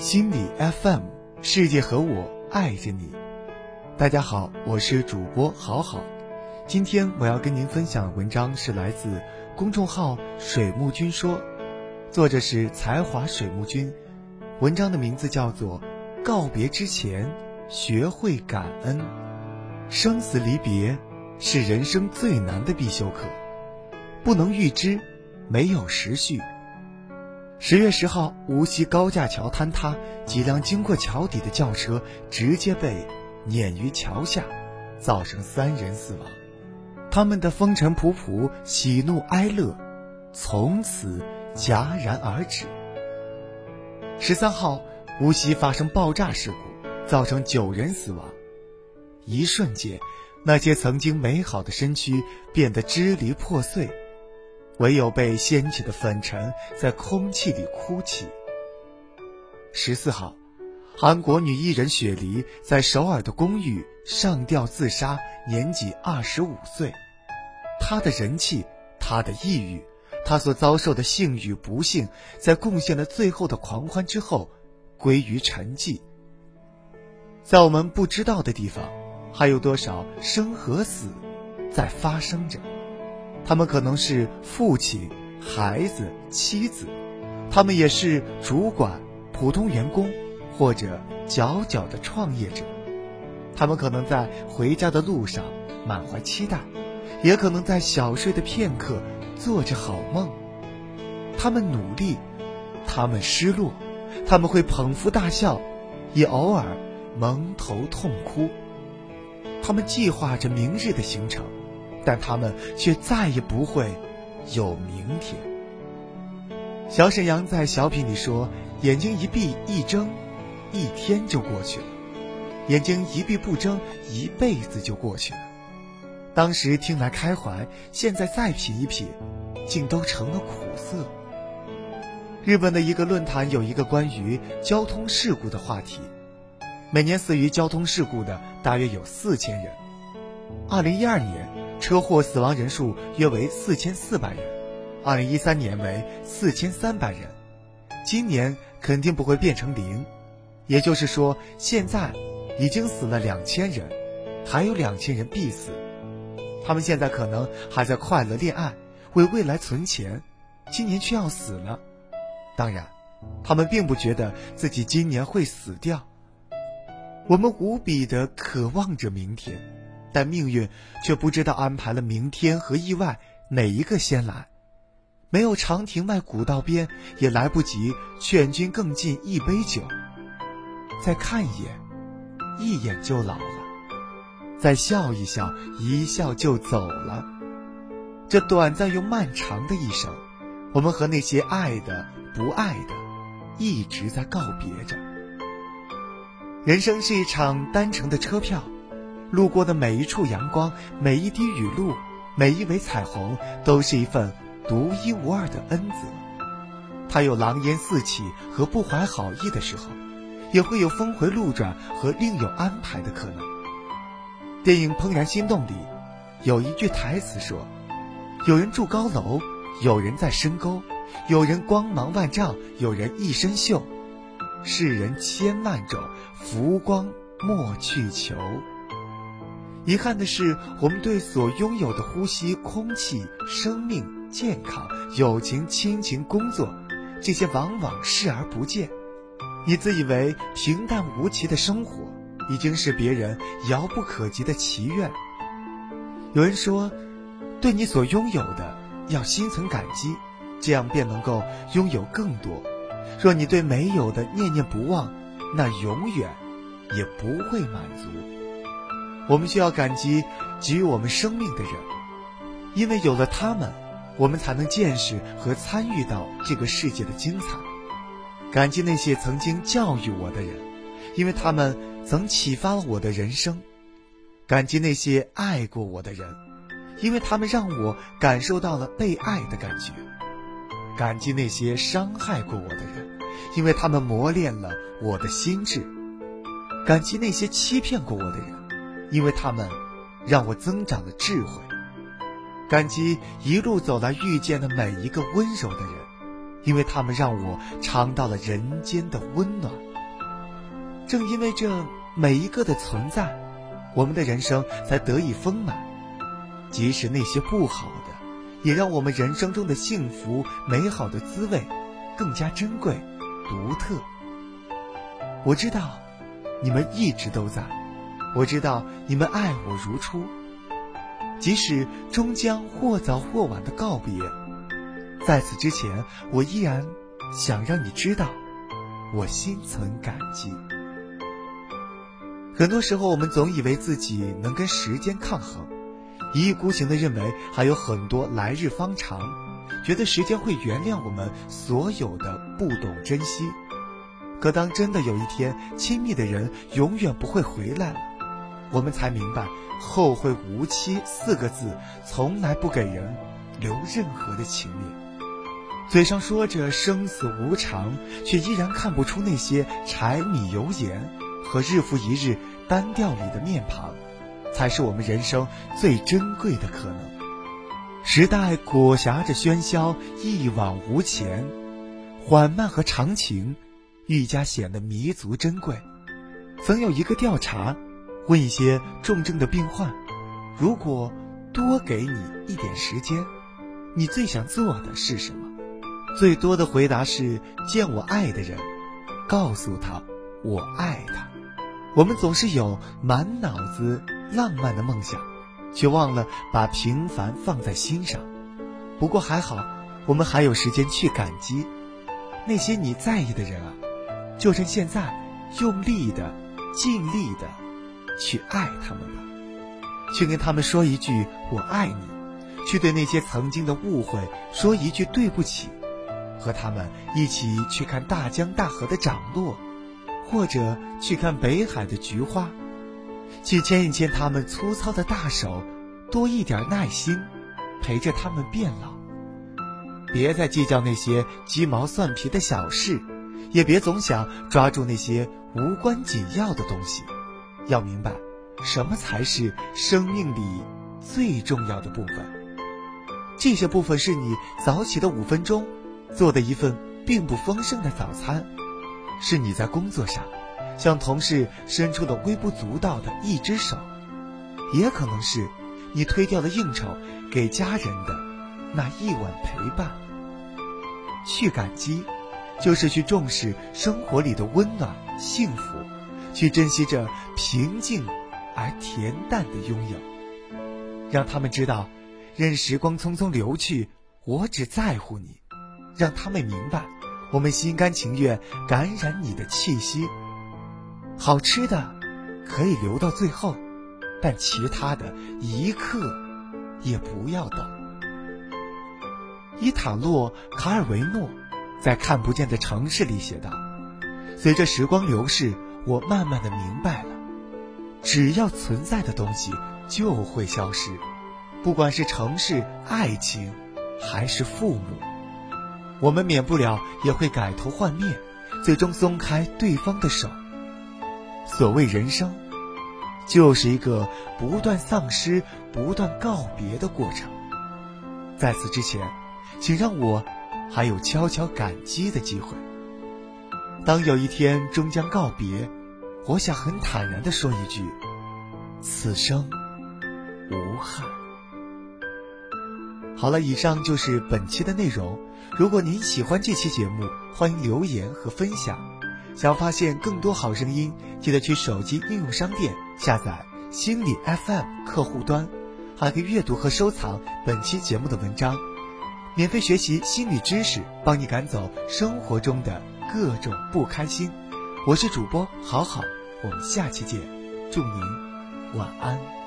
心理 FM，世界和我爱着你。大家好，我是主播好好。今天我要跟您分享的文章是来自公众号“水木君说”，作者是才华水木君。文章的名字叫做《告别之前学会感恩》，生死离别是人生最难的必修课，不能预知，没有时序。十月十号，无锡高架桥坍塌，几辆经过桥底的轿车直接被碾于桥下，造成三人死亡。他们的风尘仆仆、喜怒哀乐，从此戛然而止。十三号，无锡发生爆炸事故，造成九人死亡。一瞬间，那些曾经美好的身躯变得支离破碎。唯有被掀起的粉尘在空气里哭泣。十四号，韩国女艺人雪梨在首尔的公寓上吊自杀，年仅二十五岁。她的人气，她的抑郁，她所遭受的幸与不幸，在贡献了最后的狂欢之后，归于沉寂。在我们不知道的地方，还有多少生和死，在发生着。他们可能是父亲、孩子、妻子，他们也是主管、普通员工，或者佼佼的创业者。他们可能在回家的路上满怀期待，也可能在小睡的片刻做着好梦。他们努力，他们失落，他们会捧腹大笑，也偶尔蒙头痛哭。他们计划着明日的行程。但他们却再也不会有明天。小沈阳在小品里说：“眼睛一闭一睁，一天就过去了；眼睛一闭不睁，一辈子就过去了。”当时听来开怀，现在再品一品，竟都成了苦涩。日本的一个论坛有一个关于交通事故的话题，每年死于交通事故的大约有四千人。二零一二年。车祸死亡人数约为四千四百人，二零一三年为四千三百人，今年肯定不会变成零，也就是说，现在已经死了两千人，还有两千人必死。他们现在可能还在快乐恋爱，为未来存钱，今年却要死了。当然，他们并不觉得自己今年会死掉。我们无比的渴望着明天。但命运却不知道安排了明天和意外哪一个先来，没有长亭外古道边，也来不及劝君更尽一杯酒。再看一眼，一眼就老了；再笑一笑，一笑就走了。这短暂又漫长的一生，我们和那些爱的、不爱的，一直在告别着。人生是一场单程的车票。路过的每一处阳光，每一滴雨露，每一枚彩虹，都是一份独一无二的恩泽。它有狼烟四起和不怀好意的时候，也会有峰回路转和另有安排的可能。电影《怦然心动》里有一句台词说：“有人住高楼，有人在深沟，有人光芒万丈，有人一身锈。世人千万种，浮光莫去求。”遗憾的是，我们对所拥有的呼吸、空气、生命、健康、友情、亲情、工作，这些往往视而不见。你自以为平淡无奇的生活，已经是别人遥不可及的祈愿。有人说，对你所拥有的要心存感激，这样便能够拥有更多。若你对没有的念念不忘，那永远也不会满足。我们需要感激给予我们生命的人，因为有了他们，我们才能见识和参与到这个世界的精彩。感激那些曾经教育我的人，因为他们曾启发了我的人生；感激那些爱过我的人，因为他们让我感受到了被爱的感觉；感激那些伤害过我的人，因为他们磨练了我的心智；感激那些欺骗过我的人。因为他们让我增长了智慧，感激一路走来遇见的每一个温柔的人，因为他们让我尝到了人间的温暖。正因为这每一个的存在，我们的人生才得以丰满。即使那些不好的，也让我们人生中的幸福美好的滋味更加珍贵、独特。我知道，你们一直都在；我知道你们爱我如初。即使终将或早或晚的告别，在此之前，我依然想让你知道，我心存感激。很多时候，我们总以为自己能跟时间抗衡，一意孤行的认为还有很多来日方长，觉得时间会原谅我们所有的不懂珍惜。可当真的有一天，亲密的人永远不会回来了，我们才明白“后会无期”四个字从来不给人留任何的情面。嘴上说着生死无常，却依然看不出那些柴米油盐。和日复一日单调里的面庞，才是我们人生最珍贵的可能。时代裹挟着喧嚣，一往无前，缓慢和长情，愈加显得弥足珍贵。曾有一个调查，问一些重症的病患：如果多给你一点时间，你最想做的是什么？最多的回答是见我爱的人，告诉他我爱他。我们总是有满脑子浪漫的梦想，却忘了把平凡放在心上。不过还好，我们还有时间去感激那些你在意的人啊！就趁现在，用力的、尽力的去爱他们吧，去跟他们说一句“我爱你”，去对那些曾经的误会说一句“对不起”，和他们一起去看大江大河的涨落。或者去看北海的菊花，去牵一牵他们粗糙的大手，多一点耐心，陪着他们变老。别再计较那些鸡毛蒜皮的小事，也别总想抓住那些无关紧要的东西。要明白，什么才是生命里最重要的部分。这些部分是你早起的五分钟，做的一份并不丰盛的早餐。是你在工作上向同事伸出的微不足道的一只手，也可能是你推掉了应酬给家人的那一碗陪伴。去感激，就是去重视生活里的温暖、幸福，去珍惜这平静而恬淡的拥有，让他们知道，任时光匆匆流去，我只在乎你，让他们明白。我们心甘情愿感染你的气息，好吃的可以留到最后，但其他的一刻也不要等。伊塔洛·卡尔维诺在《看不见的城市》里写道：“随着时光流逝，我慢慢的明白了，只要存在的东西就会消失，不管是城市、爱情，还是父母。”我们免不了也会改头换面，最终松开对方的手。所谓人生，就是一个不断丧失、不断告别的过程。在此之前，请让我还有悄悄感激的机会。当有一天终将告别，我想很坦然地说一句：此生无憾。好了，以上就是本期的内容。如果您喜欢这期节目，欢迎留言和分享。想发现更多好声音，记得去手机应用商店下载心理 FM 客户端，还可以阅读和收藏本期节目的文章，免费学习心理知识，帮你赶走生活中的各种不开心。我是主播好好，我们下期见，祝您晚安。